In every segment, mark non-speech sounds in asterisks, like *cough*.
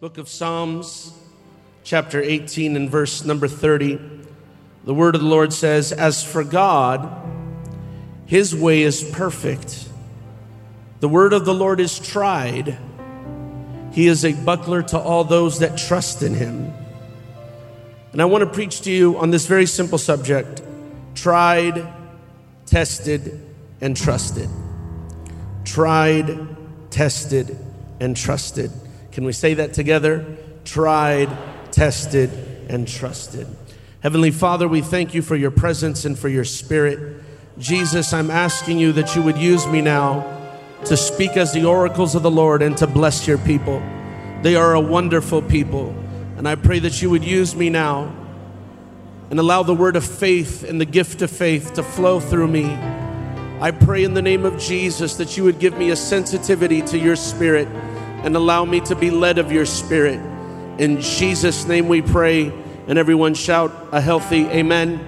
Book of Psalms, chapter 18 and verse number 30. The word of the Lord says, As for God, his way is perfect. The word of the Lord is tried. He is a buckler to all those that trust in him. And I want to preach to you on this very simple subject tried, tested, and trusted. Tried, tested, and trusted. Can we say that together? Tried, tested, and trusted. Heavenly Father, we thank you for your presence and for your spirit. Jesus, I'm asking you that you would use me now to speak as the oracles of the Lord and to bless your people. They are a wonderful people. And I pray that you would use me now and allow the word of faith and the gift of faith to flow through me. I pray in the name of Jesus that you would give me a sensitivity to your spirit and allow me to be led of your spirit. In Jesus' name we pray. And everyone shout a healthy amen.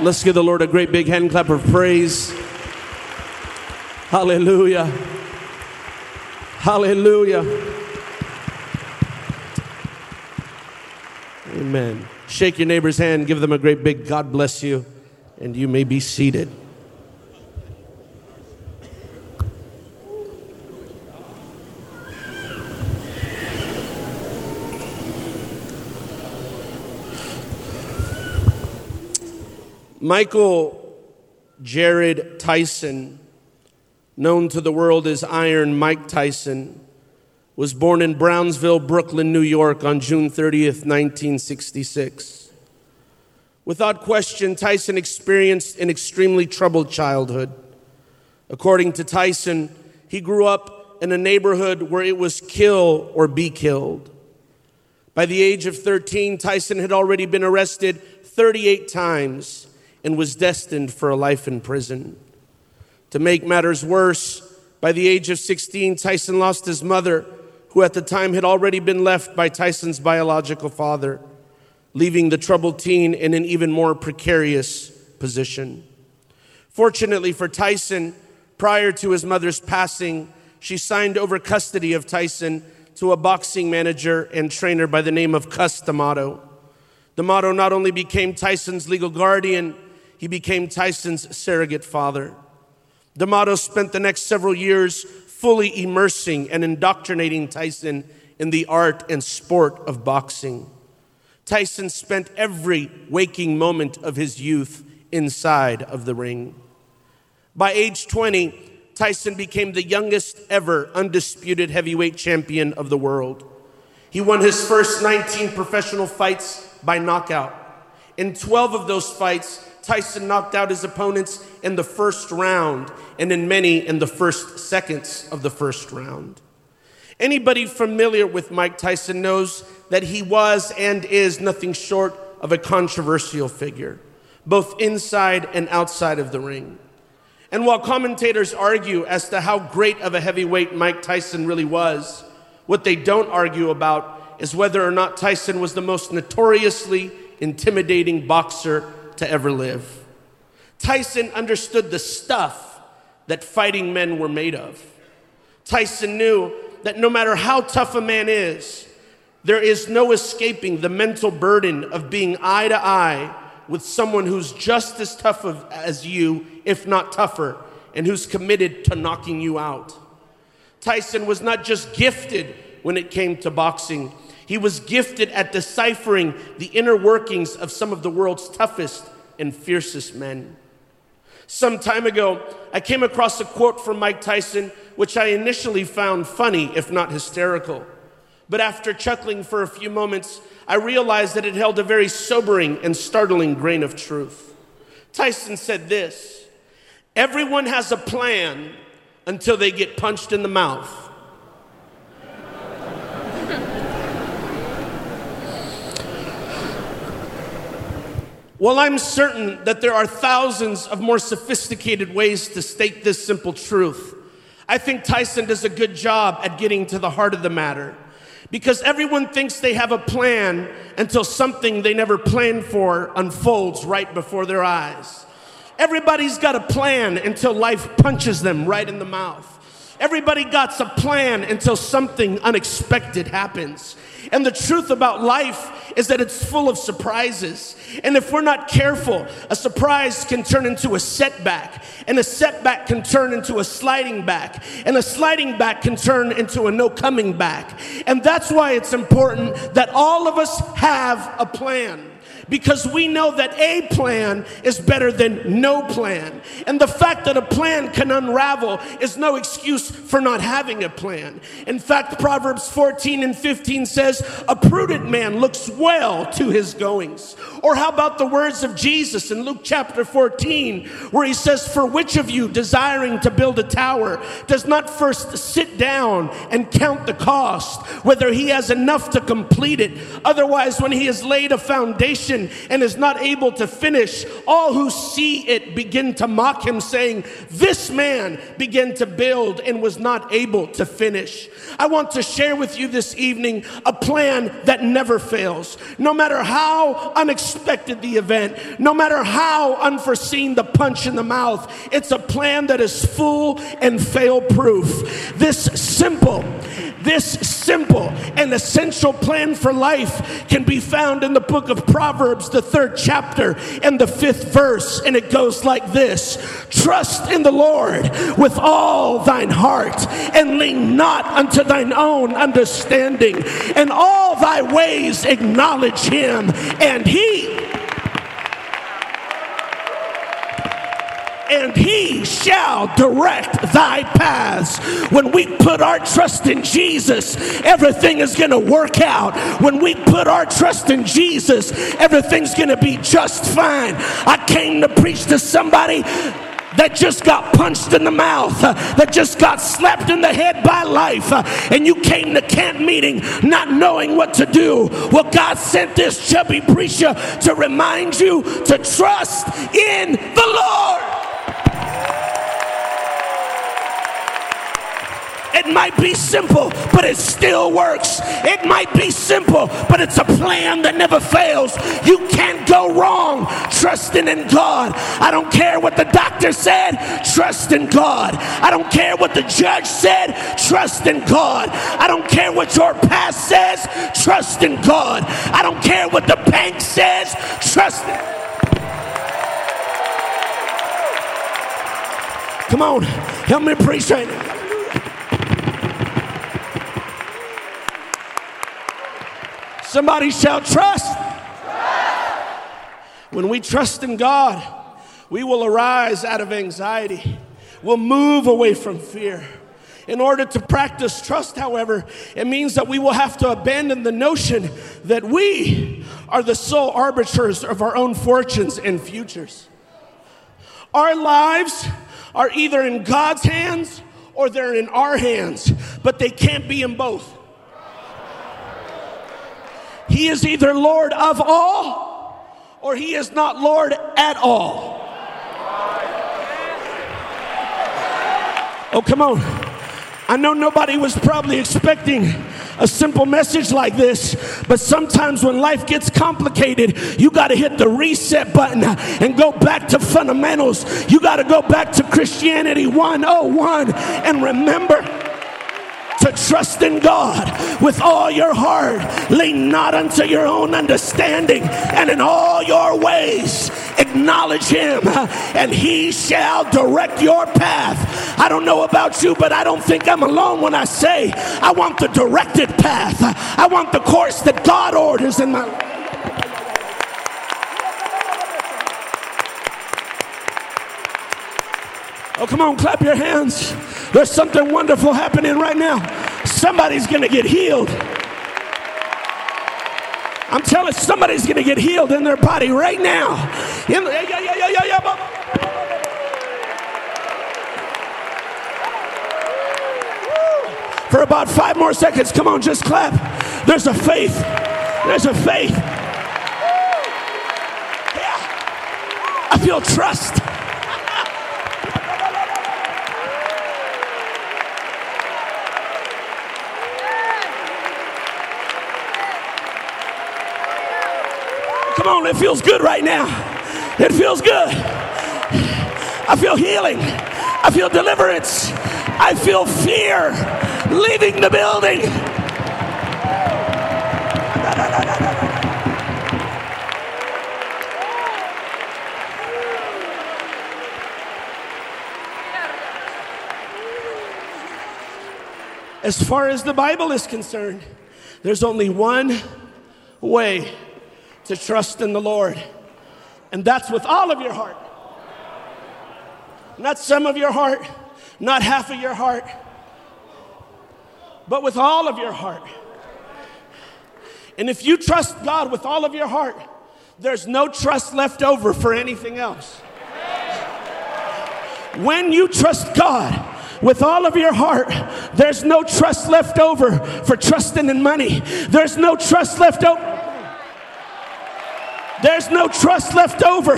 Let's give the Lord a great big hand clap of praise. Hallelujah. Hallelujah. Amen. Shake your neighbor's hand, give them a great big God bless you, and you may be seated. Michael Gerard Tyson, known to the world as Iron Mike Tyson, was born in Brownsville, Brooklyn, New York on June 30th, 1966. Without question, Tyson experienced an extremely troubled childhood. According to Tyson, he grew up in a neighborhood where it was kill or be killed. By the age of 13, Tyson had already been arrested 38 times and was destined for a life in prison. To make matters worse, by the age of 16, Tyson lost his mother, who at the time had already been left by Tyson's biological father, leaving the troubled teen in an even more precarious position. Fortunately for Tyson, prior to his mother's passing, she signed over custody of Tyson to a boxing manager and trainer by the name of Cus D'Amato. D'Amato not only became Tyson's legal guardian, he became Tyson's surrogate father. D'Amato spent the next several years fully immersing and indoctrinating Tyson in the art and sport of boxing. Tyson spent every waking moment of his youth inside of the ring. By age 20, Tyson became the youngest ever undisputed heavyweight champion of the world. He won his first 19 professional fights by knockout. In 12 of those fights, Tyson knocked out his opponents in the first round, and in many in the first seconds of the first round. Anybody familiar with Mike Tyson knows that he was and is nothing short of a controversial figure, both inside and outside of the ring. And while commentators argue as to how great of a heavyweight Mike Tyson really was, what they don't argue about is whether or not Tyson was the most notoriously intimidating boxer to ever live. Tyson understood the stuff that fighting men were made of. Tyson knew that no matter how tough a man is, there is no escaping the mental burden of being eye to eye with someone who's just as tough as you, if not tougher, and who's committed to knocking you out. Tyson was not just gifted when it came to boxing, he was gifted at deciphering the inner workings of some of the world's toughest and fiercest men. Some time ago, I came across a quote from Mike Tyson, which I initially found funny, if not hysterical. But after chuckling for a few moments, I realized that it held a very sobering and startling grain of truth. Tyson said this Everyone has a plan until they get punched in the mouth. Well, I'm certain that there are thousands of more sophisticated ways to state this simple truth. I think Tyson does a good job at getting to the heart of the matter because everyone thinks they have a plan until something they never planned for unfolds right before their eyes. Everybody's got a plan until life punches them right in the mouth. Everybody got a plan until something unexpected happens. And the truth about life is that it's full of surprises. And if we're not careful, a surprise can turn into a setback, and a setback can turn into a sliding back, and a sliding back can turn into a no coming back. And that's why it's important that all of us have a plan because we know that a plan is better than no plan. And the fact that a plan can unravel is no excuse for not having a plan. In fact, Proverbs 14 and 15 says, A prudent man looks well to his goings. Or how about the words of Jesus in Luke chapter 14, where he says, For which of you desiring to build a tower does not first sit down and count the cost, whether he has enough to complete it? Otherwise, when he has laid a foundation, and is not able to finish, all who see it begin to mock him, saying, This man began to build and was not able to finish. I want to share with you this evening a plan that never fails. No matter how unexpected the event, no matter how unforeseen the punch in the mouth, it's a plan that is full and fail proof. This simple, this simple and essential plan for life can be found in the book of Proverbs, the third chapter and the fifth verse. And it goes like this Trust in the Lord with all thine heart and lean not unto thine own understanding. And all thy ways acknowledge him, and he and he shall direct thy paths. When we put our trust in Jesus, everything is going to work out. When we put our trust in Jesus, everything's going to be just fine. I came to preach to somebody that just got punched in the mouth, that just got slapped in the head by life, and you came to camp meeting not knowing what to do. Well, God sent this chubby preacher to remind you to trust in the Lord. It might be simple, but it still works. It might be simple, but it's a plan that never fails. You can't go wrong trusting in God. I don't care what the doctor said, trust in God. I don't care what the judge said, trust in God. I don't care what your past says, trust in God. I don't care what the bank says, trust in Come on, help me preach right now. Somebody shall trust. When we trust in God, we will arise out of anxiety. We'll move away from fear. In order to practice trust, however, it means that we will have to abandon the notion that we are the sole arbiters of our own fortunes and futures. Our lives are either in God's hands or they're in our hands, but they can't be in both. He is either Lord of all or he is not Lord at all. Oh, come on. I know nobody was probably expecting a simple message like this, but sometimes when life gets complicated, you got to hit the reset button and go back to fundamentals. You got to go back to Christianity 101 and remember trust in God with all your heart. Lean not unto your own understanding, and in all your ways acknowledge Him, and He shall direct your path. I don't know about you, but I don't think I'm alone when I say I want the directed path. I want the course that God orders in my life. Oh, come on, clap your hands. There's something wonderful happening right now. Somebody's going to get healed. I'm telling somebody's going to get healed in their body right now. In yeah, yeah, yeah. For about five more seconds, come on, just clap. There's a faith. There's a faith. Yeah. I feel trust. Come on, it feels good right now. It feels good. I feel healing. I feel deliverance. I feel fear leaving the building. As far as the Bible is concerned, there's only one way to trust in the Lord, and that's with all of your heart. Not some of your heart, not half of your heart, but with all of your heart. And if you trust God with all of your heart, there's no trust left over for anything else. When you trust God, with all of your heart, there's no trust left over for trusting in money. There's no trust left over. There's no trust left over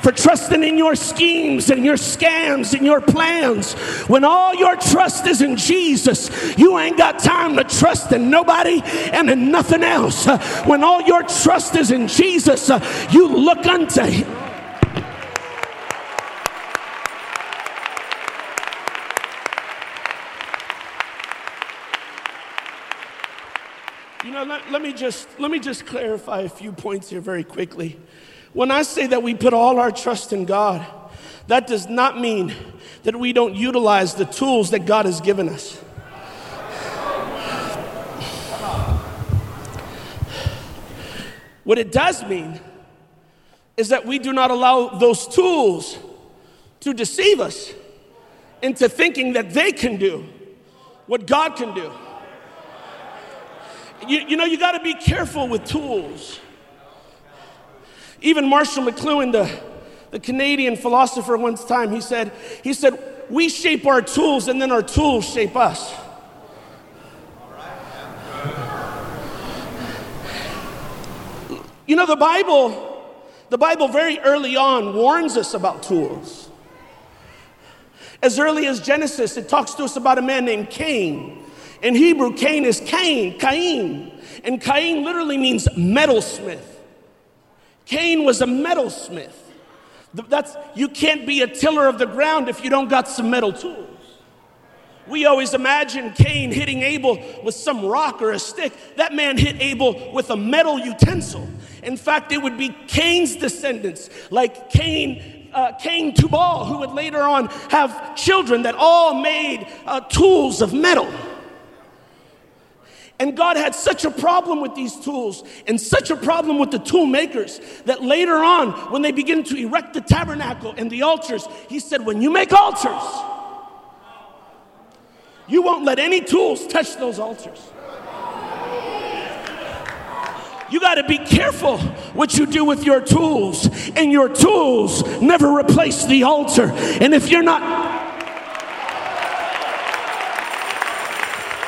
for trusting in your schemes and your scams and your plans. When all your trust is in Jesus, you ain't got time to trust in nobody and in nothing else. When all your trust is in Jesus, you look unto Him. Let, me just, let me just clarify a few points here very quickly. When I say that we put all our trust in God, that does not mean that we don't utilize the tools that God has given us. What it does mean is that we do not allow those tools to deceive us into thinking that they can do what God can do. You, you know, you got to be careful with tools. Even Marshall McLuhan, the, the Canadian philosopher, once time, he said, he said, we shape our tools and then our tools shape us. You know, the Bible, the Bible very early on warns us about tools. As early as Genesis, it talks to us about a man named Cain. In Hebrew, Cain is Cain, Cain. And Cain literally means metalsmith. Cain was a metalsmith. That's, you can't be a tiller of the ground if you don't got some metal tools. We always imagine Cain hitting Abel with some rock or a stick. That man hit Abel with a metal utensil. In fact, it would be Cain's descendants, like Cain, uh, Cain Tubal, who would later on have children that all made uh, tools of metal. And God had such a problem with these tools and such a problem with the tool makers that later on, when they begin to erect the tabernacle and the altars, He said, When you make altars, you won't let any tools touch those altars. You got to be careful what you do with your tools, and your tools never replace the altar. And if you're not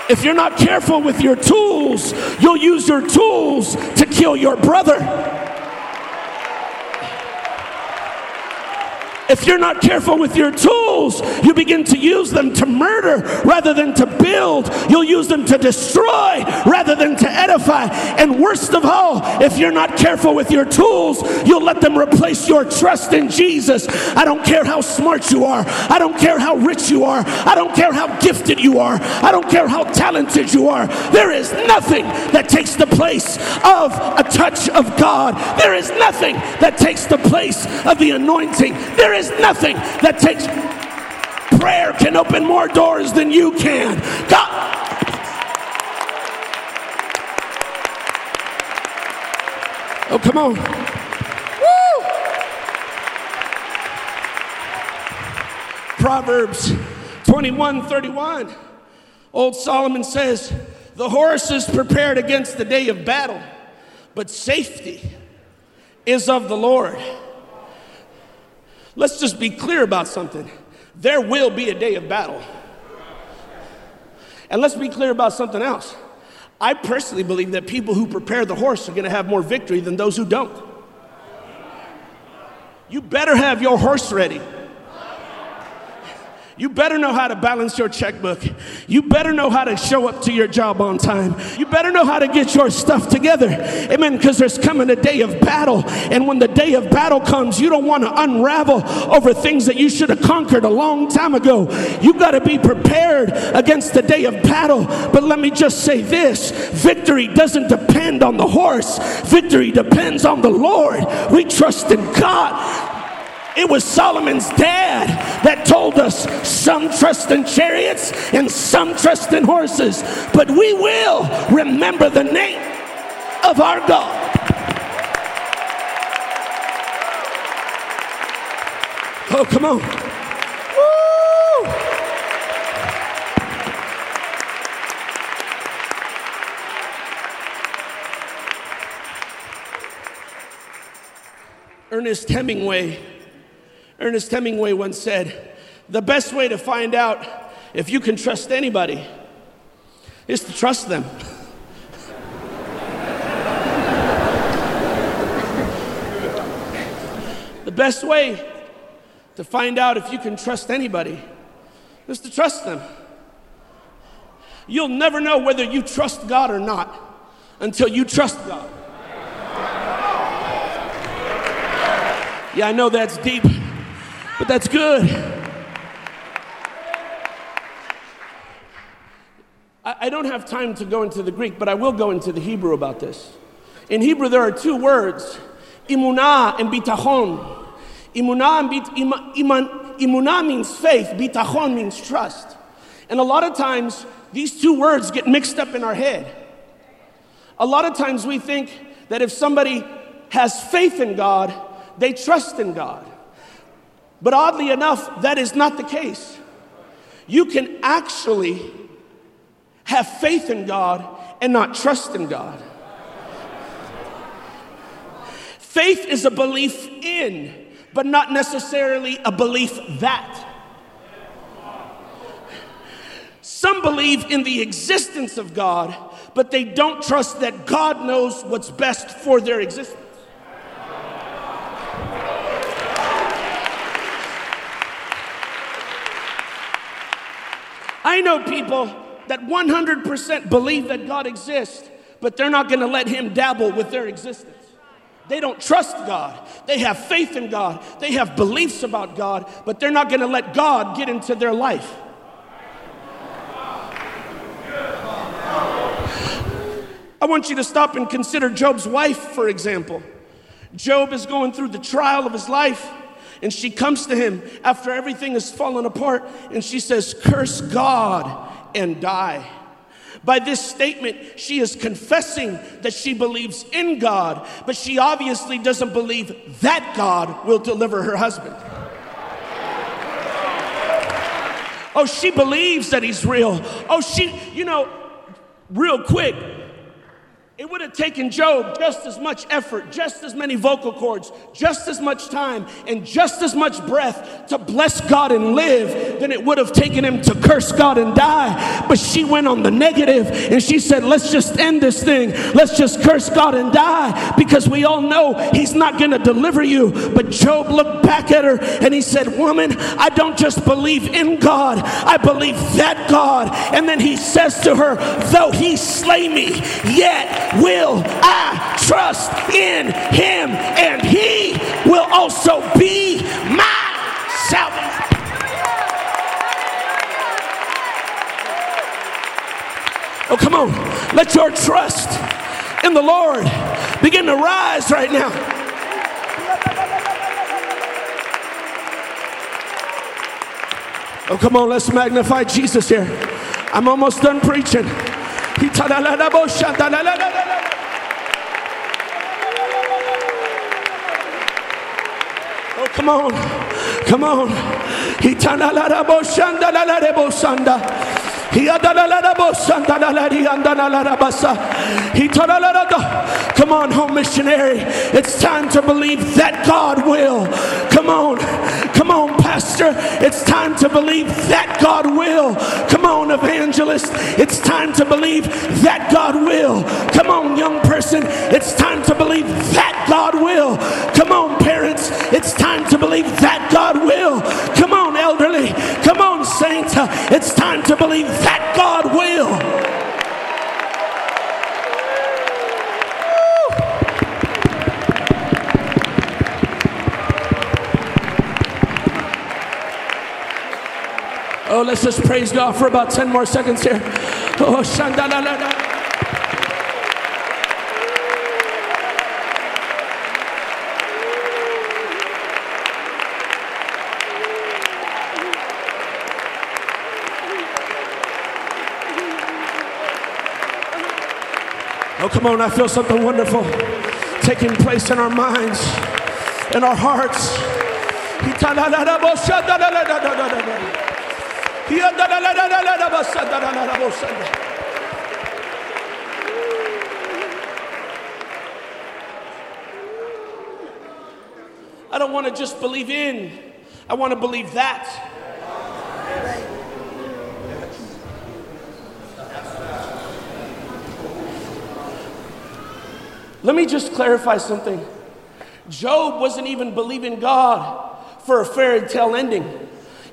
If you're not careful with your tools, you'll use your tools to kill your brother. If you're not careful with your tools, you begin to use them to murder rather than to build. You'll use them to destroy rather than to edify. And worst of all, if you're not careful with your tools, you'll let them replace your trust in Jesus. I don't care how smart you are. I don't care how rich you are. I don't care how gifted you are. I don't care how talented you are. There is nothing that takes the place of a touch of God. There is nothing that takes the place of the anointing. There is nothing that takes prayer can open more doors than you can. God. Oh, come on. Woo! Proverbs 21 31. Old Solomon says, The horse is prepared against the day of battle, but safety is of the Lord. Let's just be clear about something. There will be a day of battle. And let's be clear about something else. I personally believe that people who prepare the horse are going to have more victory than those who don't. You better have your horse ready. You better know how to balance your checkbook. You better know how to show up to your job on time. You better know how to get your stuff together. Amen. Because there's coming a day of battle. And when the day of battle comes, you don't want to unravel over things that you should have conquered a long time ago. You got to be prepared against the day of battle. But let me just say this victory doesn't depend on the horse, victory depends on the Lord. We trust in God. It was Solomon's dad that told us some trust in chariots and some trust in horses, but we will remember the name of our God. Oh, come on. Woo! Ernest Hemingway Ernest Hemingway once said, The best way to find out if you can trust anybody is to trust them. *laughs* the best way to find out if you can trust anybody is to trust them. You'll never know whether you trust God or not until you trust God. Yeah, I know that's deep but that's good. I, don't have time to go into the Greek, but I will go into the Hebrew about this. In Hebrew, there are two words imunah and bitachon. Imunah, and bit, ima, iman, imunah means faith, bitachon means trust. And a lot of times, these two words get mixed up in our head. A lot of times, we think that if somebody has faith in God, they trust in God. But oddly enough, that is not the case. You can actually have faith in God and not trust in God. Faith is a belief in, but not necessarily a belief that. Some believe in the existence of God, but they don't trust that God knows what's best for their existence. I know people that 100% believe that God exists, but they're not going to let Him dabble with their existence. They don't trust God. They have faith in God. They have beliefs about God, but they're not going to let God get into their life. I want you to stop and consider Job's wife, for example. Job is going through the trial of his life. And she comes to him after everything has fallen apart and she says, Curse God and die. By this statement, she is confessing that she believes in God, but she obviously doesn't believe that God will deliver her husband. Oh, she believes that he's real. Oh, she, you know, real quick, it would have taken Job just as much effort, just as many vocal cords, just as much time, and just as much breath to bless God and live than it would have taken him to curse God and die. But she went on the negative and she said, Let's just end this thing. Let's just curse God and die because we all know he's not going to deliver you. But Job looked back at her and he said, Woman, I don't just believe in God, I believe that God. And then he says to her, Though he slay me, yet will I trust in him, and he will also be my salvation. Oh, come on. Let your trust in the Lord begin to rise right now. Oh, come on, let's magnify Jesus here. I'm almost done preaching. Oh, come on. Come on. Hitana Lara Boshan the la la la de Bosanda. Hitana Lara Come on, home missionary. It's time to believe that God will. Come on. Come on, pastor. It's time to believe that God will. Come on, evangelist. It's time to believe that God will. Come on, young person. It's time to believe that God will. Come on, parents. It's time to believe that God will. Come on, elderly. Come on, saints, it's time to believe that God will. Oh, let's just praise God for about 10 more seconds here. Oh, shandalala. Oh, come on, I feel something wonderful taking place in our minds, in our hearts. I don't want to just believe in, I want to believe that. Let me just clarify something. Job wasn't even believing God for a fairy tale ending.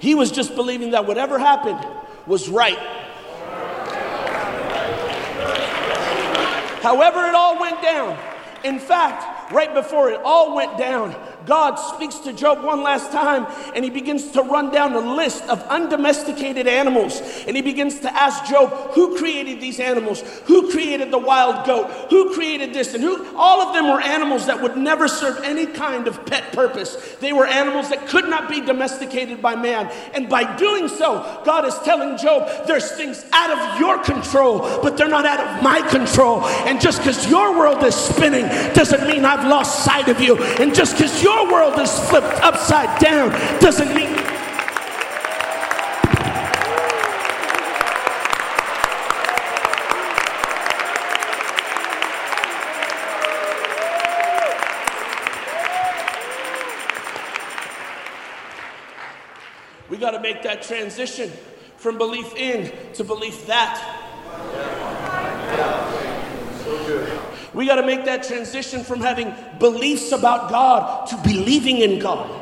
He was just believing that whatever happened was right. However, it all went down. In fact, right before it all went down, God speaks to Job one last time and he begins to run down a list of undomesticated animals. And he begins to ask Job, who created these animals? Who created the wild goat? Who created this? And who? All of them were animals that would never serve any kind of pet purpose. They were animals that could not be domesticated by man. And by doing so, God is telling Job, there's things out of your control, but they're not out of my control. And just because your world is spinning doesn't mean I've lost sight of you. And just because your your world is flipped upside down doesn't mean. We got to make that transition from belief in to belief that. We got to make that transition from having beliefs about God to believing in God.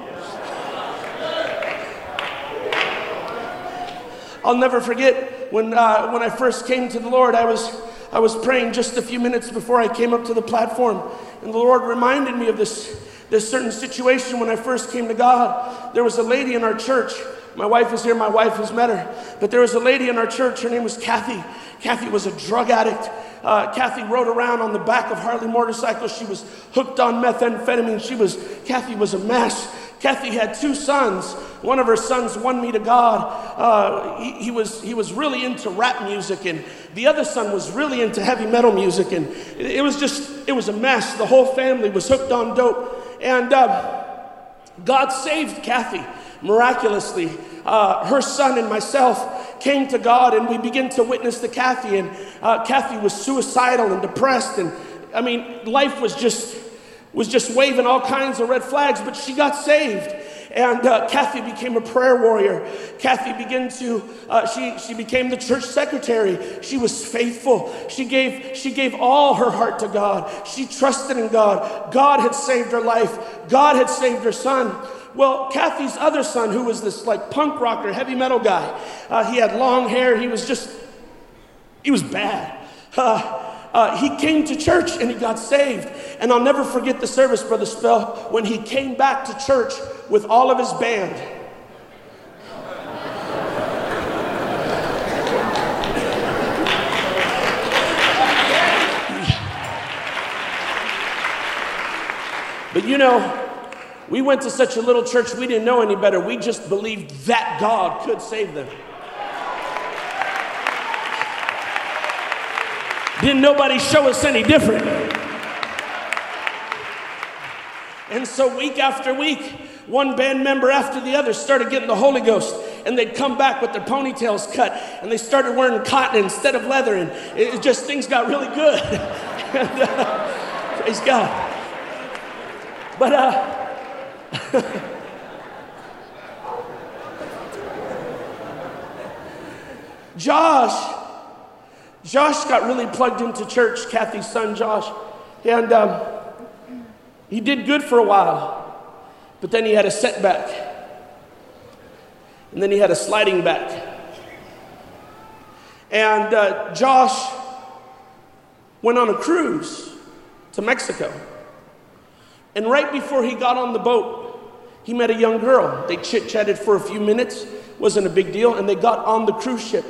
I'll never forget when, uh, when I first came to the Lord, I was, I was praying just a few minutes before I came up to the platform, and the Lord reminded me of this, this certain situation when I first came to God. There was a lady in our church. My wife is here, my wife has met her. But there was a lady in our church, her name was Kathy. Kathy was a drug addict. Uh, Kathy rode around on the back of Harley motorcycles. She was hooked on methamphetamine. She was, Kathy was a mess. Kathy had two sons. One of her sons won me to God. Uh, he, he, was, he was really into rap music, and the other son was really into heavy metal music. And it, it was just, it was a mess. The whole family was hooked on dope. And uh, God saved Kathy miraculously. Uh, her son and myself came to God and we began to witness to Kathy. And uh, Kathy was suicidal and depressed. And I mean, life was just, was just waving all kinds of red flags, but she got saved. And uh, Kathy became a prayer warrior. Kathy began to, uh, she, she became the church secretary. She was faithful. She gave, she gave all her heart to God. She trusted in God. God had saved her life, God had saved her son. Well, Kathy's other son, who was this like punk rocker, heavy metal guy, uh, he had long hair. He was just, he was bad. Uh, uh, he came to church and he got saved. And I'll never forget the service, Brother Spell, when he came back to church with all of his band. But you know, we went to such a little church, we didn't know any better. We just believed that God could save them. Didn't nobody show us any different. And so, week after week, one band member after the other started getting the Holy Ghost, and they'd come back with their ponytails cut, and they started wearing cotton instead of leather, and it just things got really good. and, *laughs* uh, praise God. But uh, *laughs* Josh, Josh got really plugged into church, Kathy's son Josh, and um, he did good for a while, but then he had a setback, and then he had a sliding back. And uh, Josh went on a cruise to Mexico. And right before he got on the boat, he met a young girl. They chit chatted for a few minutes, wasn't a big deal, and they got on the cruise ship.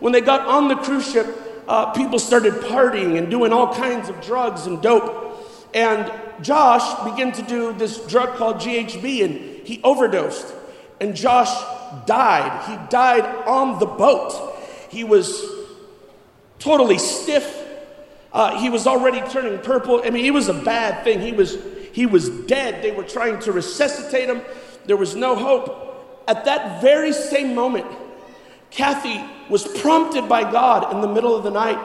When they got on the cruise ship, uh, people started partying and doing all kinds of drugs and dope. And Josh began to do this drug called GHB, and he overdosed. And Josh died. He died on the boat. He was totally stiff. Uh, he was already turning purple. I mean, it was a bad thing. He was he was dead. They were trying to resuscitate him. There was no hope. At that very same moment, Kathy was prompted by God in the middle of the night,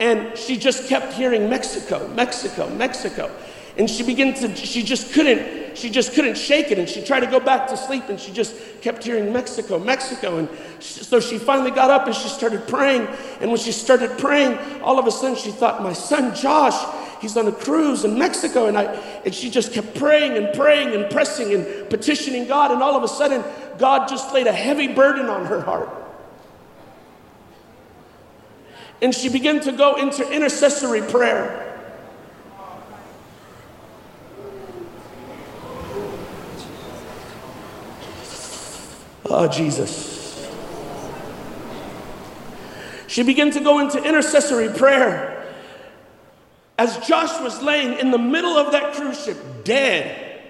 and she just kept hearing Mexico, Mexico, Mexico. And she began to, she just couldn't, she just couldn't shake it. And she tried to go back to sleep and she just kept hearing Mexico, Mexico. And so she finally got up and she started praying. And when she started praying, all of a sudden she thought, my son Josh, he's on a cruise in Mexico. And, I, and she just kept praying and praying and pressing and petitioning God. And all of a sudden, God just laid a heavy burden on her heart. And she began to go into intercessory prayer. Oh, Jesus. She began to go into intercessory prayer as Josh was laying in the middle of that cruise ship, dead,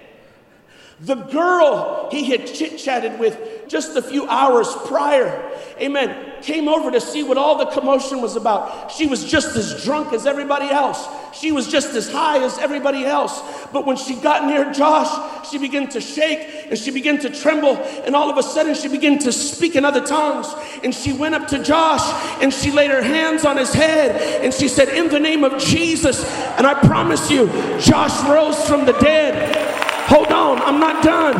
the girl he had chit chatted with just a few hours prior, amen, came over to see what all the commotion was about. She was just as drunk as everybody else. She was just as high as everybody else. But when she got near Josh, she began to shake and she began to tremble. And all of a sudden, she began to speak in other tongues. And she went up to Josh and she laid her hands on his head and she said, In the name of Jesus. And I promise you, Josh rose from the dead. Hold on, I'm not done.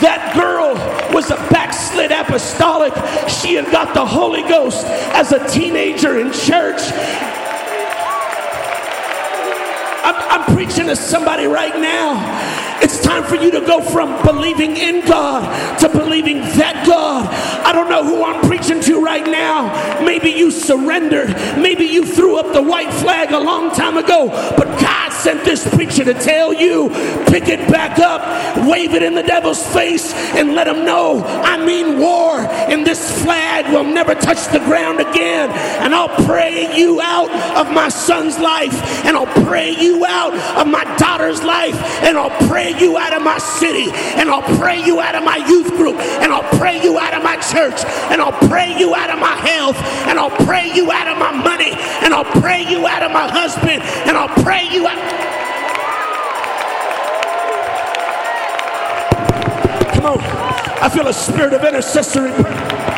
That girl was a backslid apostolic. She had got the Holy Ghost as a teenager in church. Preaching to somebody right now. It's time for you to go from believing in God to believing that God. I don't know who I'm preaching to right now. Maybe you surrendered. Maybe you threw up the white flag a long time ago. But God sent this preacher to tell you pick it back up, wave it in the devil's face, and let him know I mean war. And this flag will never touch the ground again. And I'll pray you out of my son's life, and I'll pray you out of my daughter's life, and I'll pray you out of my city, and I'll pray you out of my youth group, and I'll pray you out of my church, and I'll pray you out of my health, and I'll pray you out of my money, and I'll pray you out of my husband, and I'll pray you out. Come on. I feel a spirit of intercessory prayer.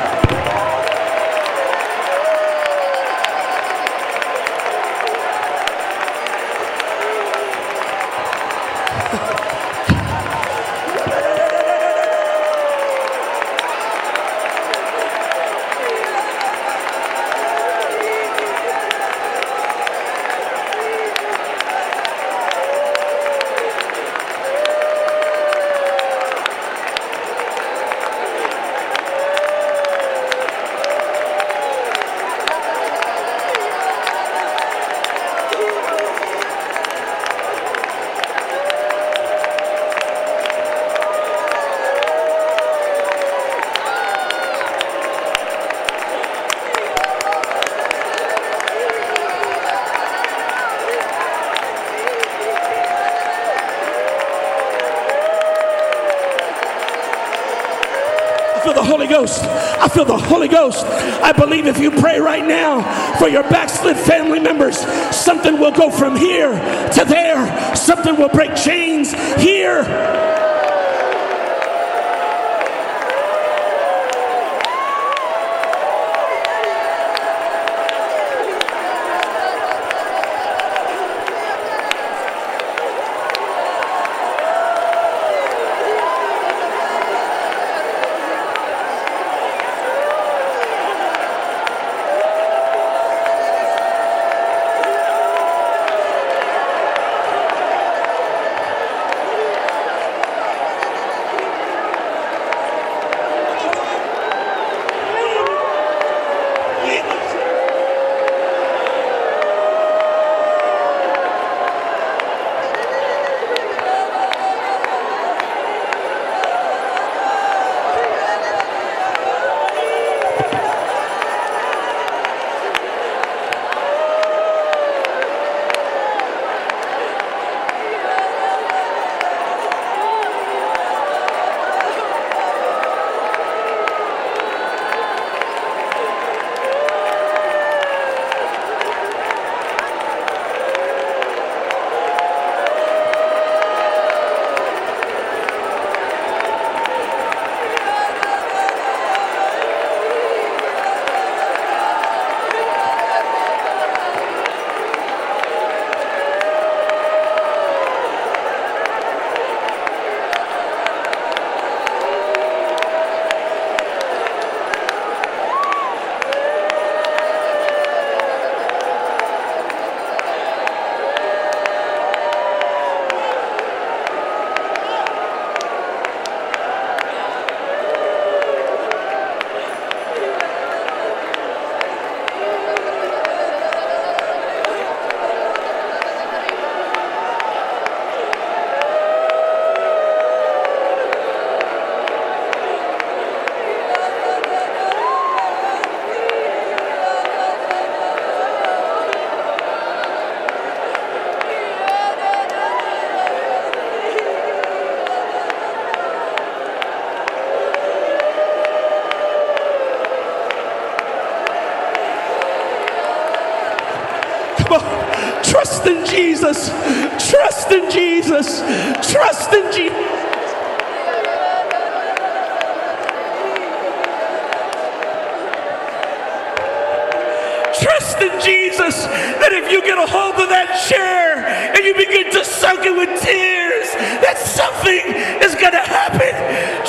I feel the Holy Ghost. I believe if you pray right now for your backslid family members, something will go from here to there. Something will break chains here Jesus. Trust in Jesus. Trust in Jesus. Trust in Jesus that if you get a hold of that chair and you begin to soak it with tears, that something is going to happen.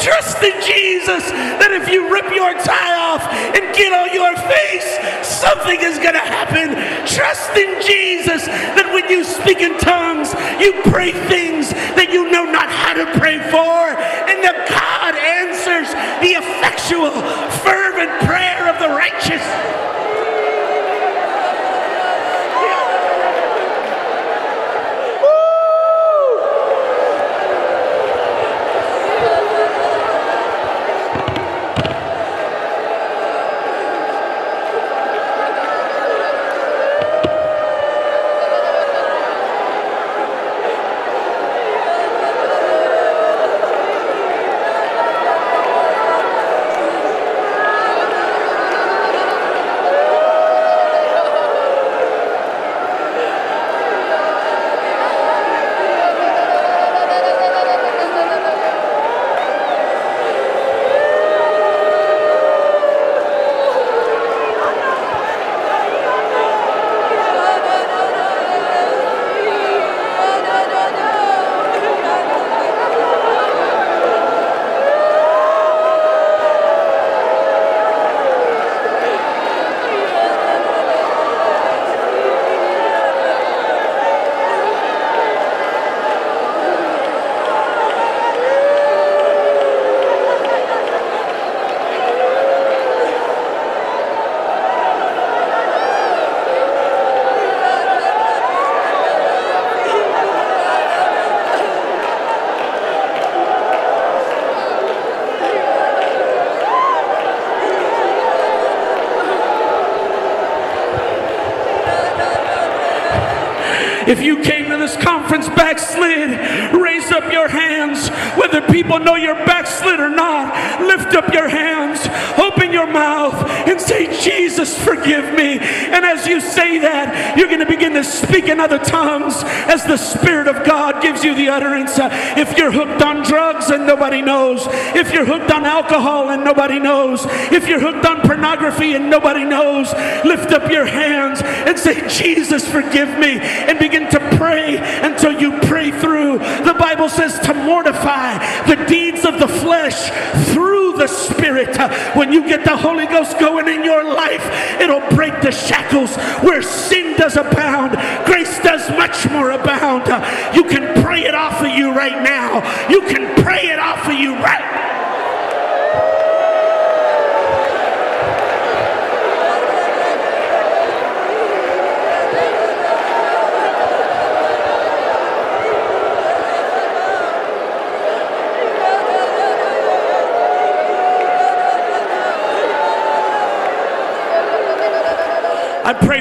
Trust in Jesus that if you rip your tie off and get on your face, something is going to happen. Trust in Jesus when you speak in tongues, you pray things that you know not how to pray for, and that God answers the effectual, fervent prayer of the righteous. If you came to this conference backslid, raise up your hands. Whether people know you're backslid or not, lift up your hands, open your mouth, and say, Jesus, forgive me. And as you say that, you're going to begin to speak in other tongues as the Spirit of God gives you the utterance. If you're hooked on drugs and nobody knows, if you're hooked on alcohol and nobody knows, if you're hooked on pornography and nobody knows, lift up your hands and say, Jesus, forgive me. And begin to pray until you pray through. The Bible says to mortify the deeds of the flesh through the Spirit. When you get the Holy Ghost going in your life, it'll break the shackles where sin does abound. Grace does much more abound. You can pray it off of you right now. You can pray it off of you right I pray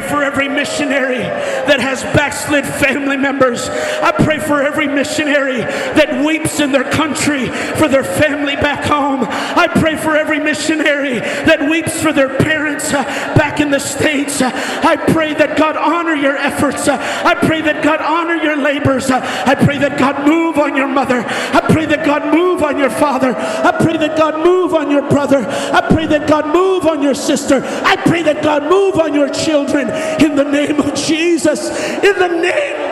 missionary that has backslid family members. I pray for every missionary that weeps in their country for their family back home. I pray for every missionary that weeps for their parents uh, back in the States. Uh, I pray that God honor your efforts. Uh, I pray that God honor your labors. I pray that God move on your mother. I pray that God move on your father. I pray that God move on your brother. I pray that God move on your sister. I pray that God move on your children in the name of Jesus. In the name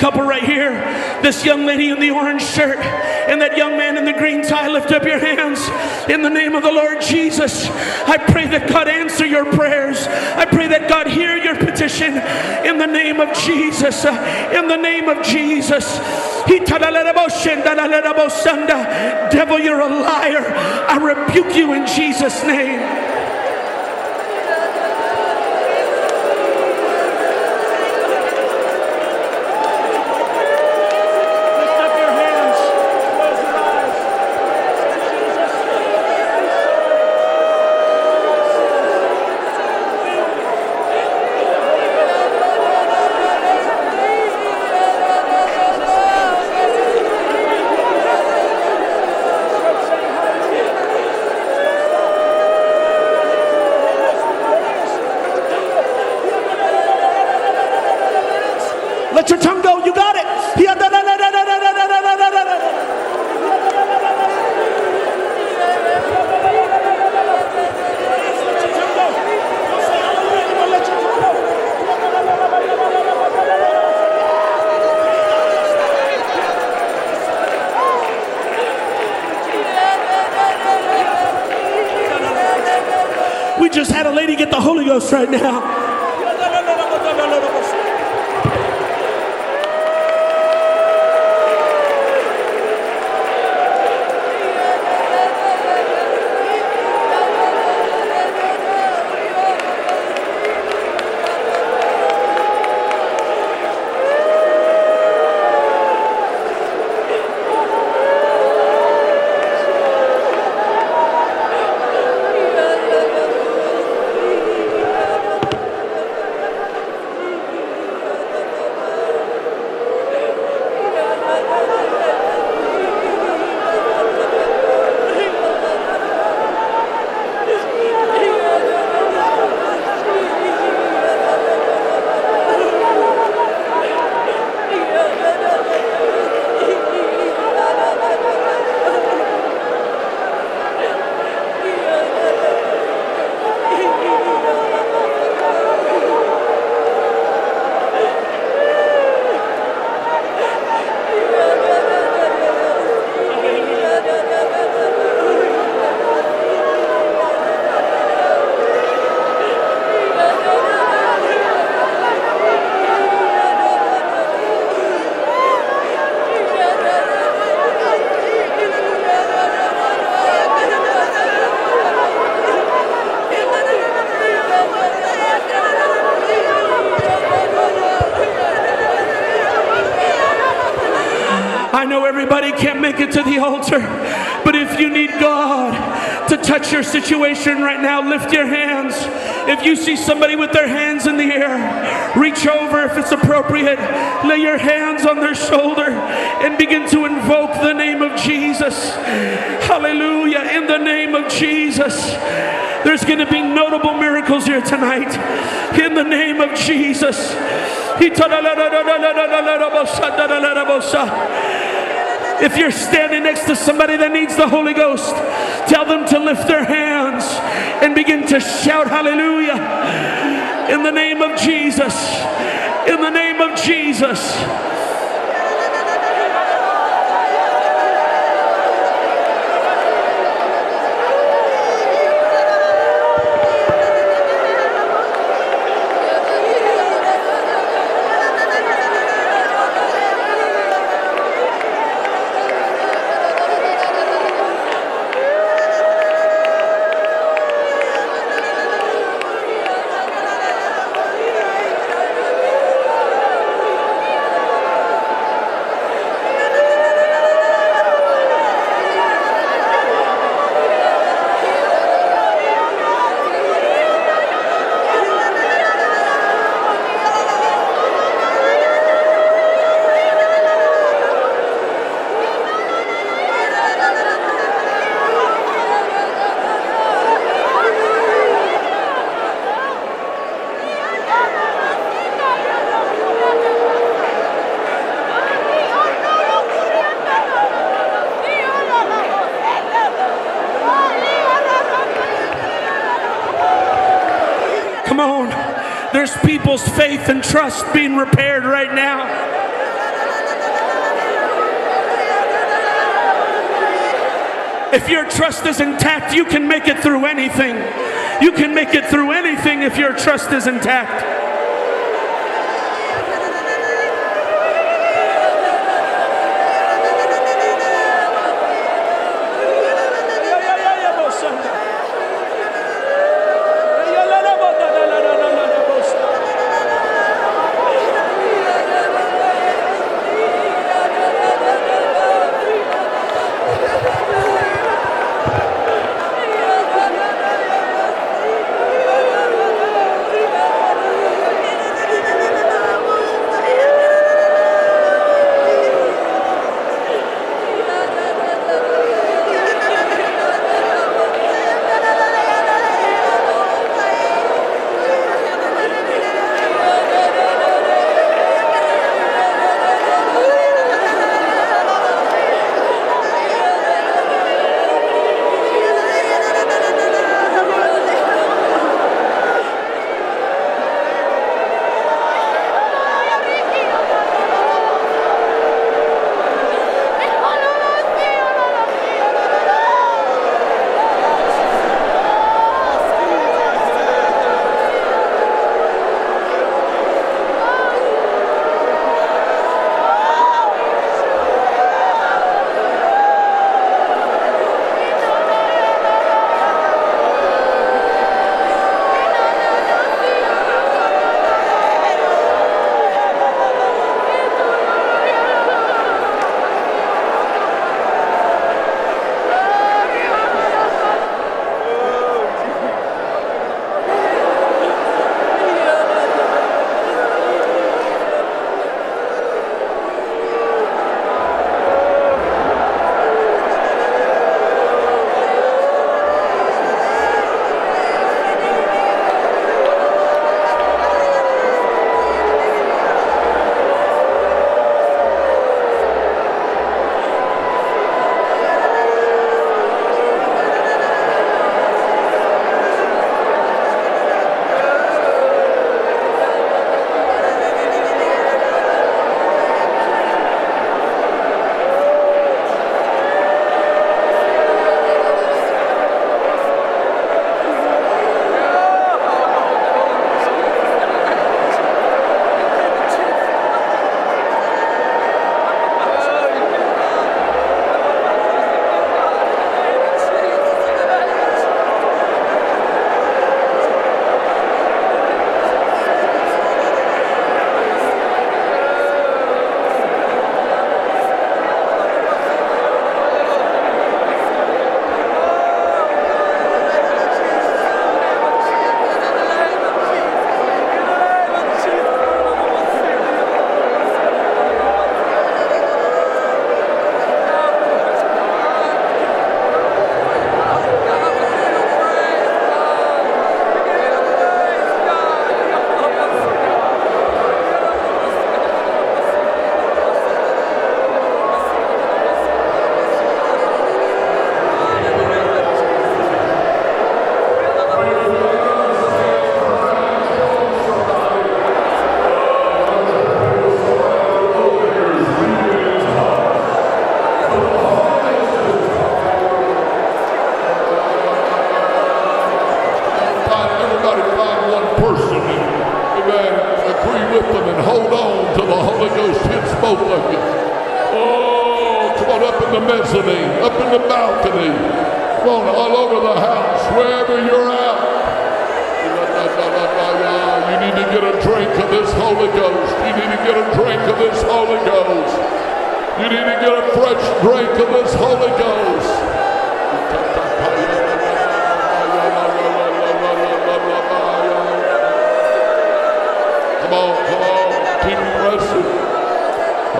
couple right here, this young lady in the orange shirt, and that young man in the green tie. Lift up your hands in the name of the Lord Jesus. I pray that God answer your prayers. I pray that God hear your petition in the name of Jesus. Uh, in the name of Jesus. Devil, you're a liar. I rebuke you in Jesus' name. Right now. Your situation right now, lift your hands. If you see somebody with their hands in the air, reach over if it's appropriate. Lay your hands on their shoulder and begin to invoke the name of Jesus. Hallelujah. In the name of Jesus. There's going to be notable miracles here tonight. In the name of Jesus. If you're standing next to somebody that needs the Holy Ghost, tell them to lift their hands and begin to shout hallelujah in the name of Jesus. In the name of Jesus. Come on. There's people's faith and trust being repaired right now. If your trust is intact, you can make it through anything. You can make it through anything if your trust is intact.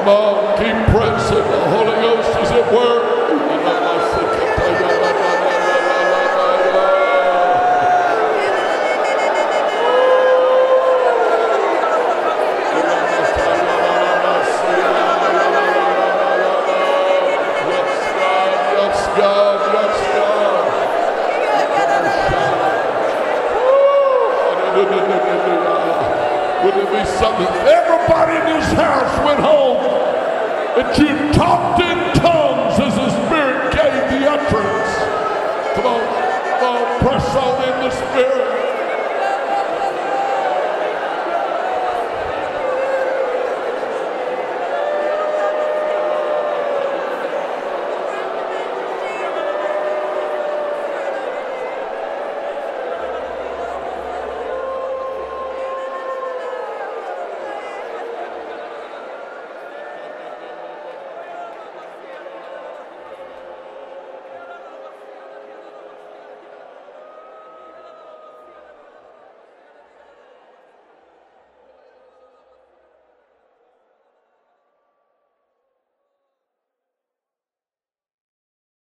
Come on, keep pressing. The Holy Ghost is at work.